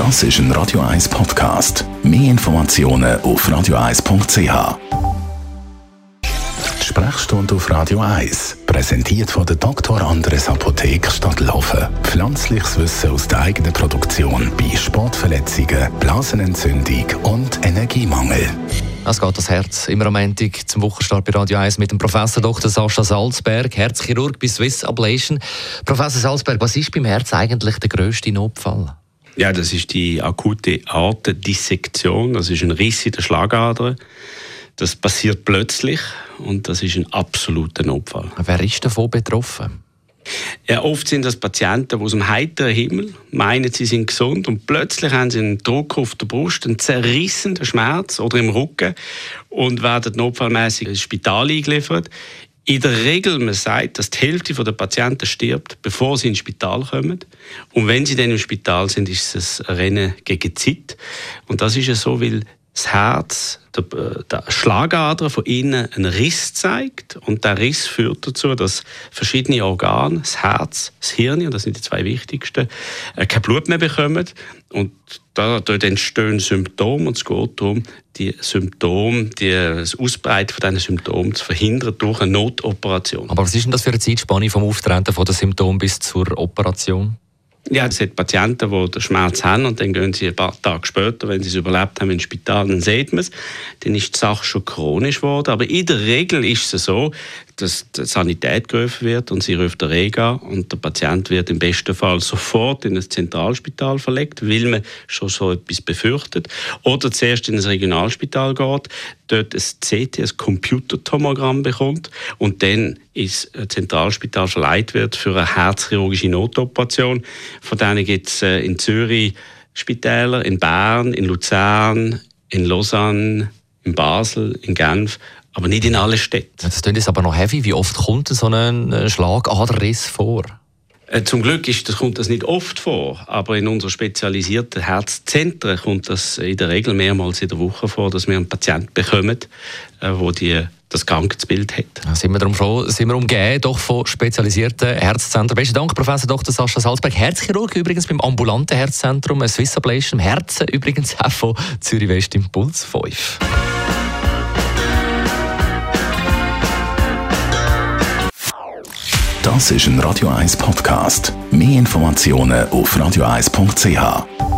Das ist ein Radio 1 Podcast. Mehr Informationen auf radio1.ch. Die Sprechstunde auf Radio 1, präsentiert von der Dr. Andres Apotheke Stadtlaufen. Pflanzliches Wissen aus der eigenen Produktion bei Sportverletzungen, Blasenentzündung und Energiemangel. Es geht das Herz im Romantik zum Wochenstart bei Radio 1 mit dem Professor Dr. Sascha Salzberg, Herzchirurg bei Swiss Ablation. Professor Salzberg, was ist beim Herz eigentlich der grösste Notfall? Ja, das ist die akute Aortendissektion. Das ist ein Riss in der Schlagader. Das passiert plötzlich und das ist ein absoluter Notfall. Wer ist davon betroffen? Ja, oft sind das Patienten, die aus dem heiteren Himmel meinen, sie sind gesund und plötzlich haben sie einen Druck auf der Brust, einen zerrissenen Schmerz oder im Rücken und werden notfallmäßig ins Spital eingeliefert. In der Regel, man sagt, dass die Hälfte der Patienten stirbt, bevor sie ins Spital kommen. Und wenn sie dann im Spital sind, ist es ein Rennen gegen Zeit. Und das ist ja so, weil das Herz, der, äh, der Schlagader von innen einen Riss zeigt und der Riss führt dazu, dass verschiedene Organe, das Herz, das Hirn, und das sind die zwei wichtigsten, äh, kein Blut mehr bekommen und da, dort entstehen Symptome und es geht darum, die Symptome, die, das Ausbreiten von diesen Symptomen zu verhindern durch eine Notoperation. Aber was ist denn das für eine Zeitspanne vom Auftreten von den Symptomen bis zur Operation? Ja, es hat Patienten, die den Schmerz haben und dann gehen sie ein paar Tage später, wenn sie es überlebt haben, ins Spital, dann sieht man es. Dann ist die Sache schon chronisch geworden. Aber in der Regel ist es so, dass die Sanität gerufen wird und sie ruft der Rega und der Patient wird im besten Fall sofort in ein Zentralspital verlegt, weil man schon so etwas befürchtet. Oder zuerst in ein Regionalspital geht, dort ein CT, ein Computertomogramm bekommt und dann ins Zentralspital verleiht wird für eine herzchirurgische Notoperation. Von denen gibt es äh, in Zürich Spitäler, in Bern, in Luzern, in Lausanne, in Basel, in Genf aber nicht in allen Städten. Das klingt jetzt aber noch heavy. Wie oft kommt so ein Schlagaderriss vor? Äh, zum Glück ist, das kommt das nicht oft vor, aber in unseren spezialisierten Herzzentren kommt das in der Regel mehrmals in der Woche vor, dass wir einen Patienten bekommen, äh, wo die das Krankheitsbild hat. Ja, sind wir darum froh, sind wir umgeben doch von spezialisierten Herzzentren. Besten Dank, Professor Dr. Sascha Salzberg, Herzchirurg übrigens beim ambulanten Herzzentrum Swiss Ablation im Herzen, übrigens auch von Zürich West Impuls 5. Das ist ein Radio 1 Podcast. Mehr Informationen auf radio1.ch.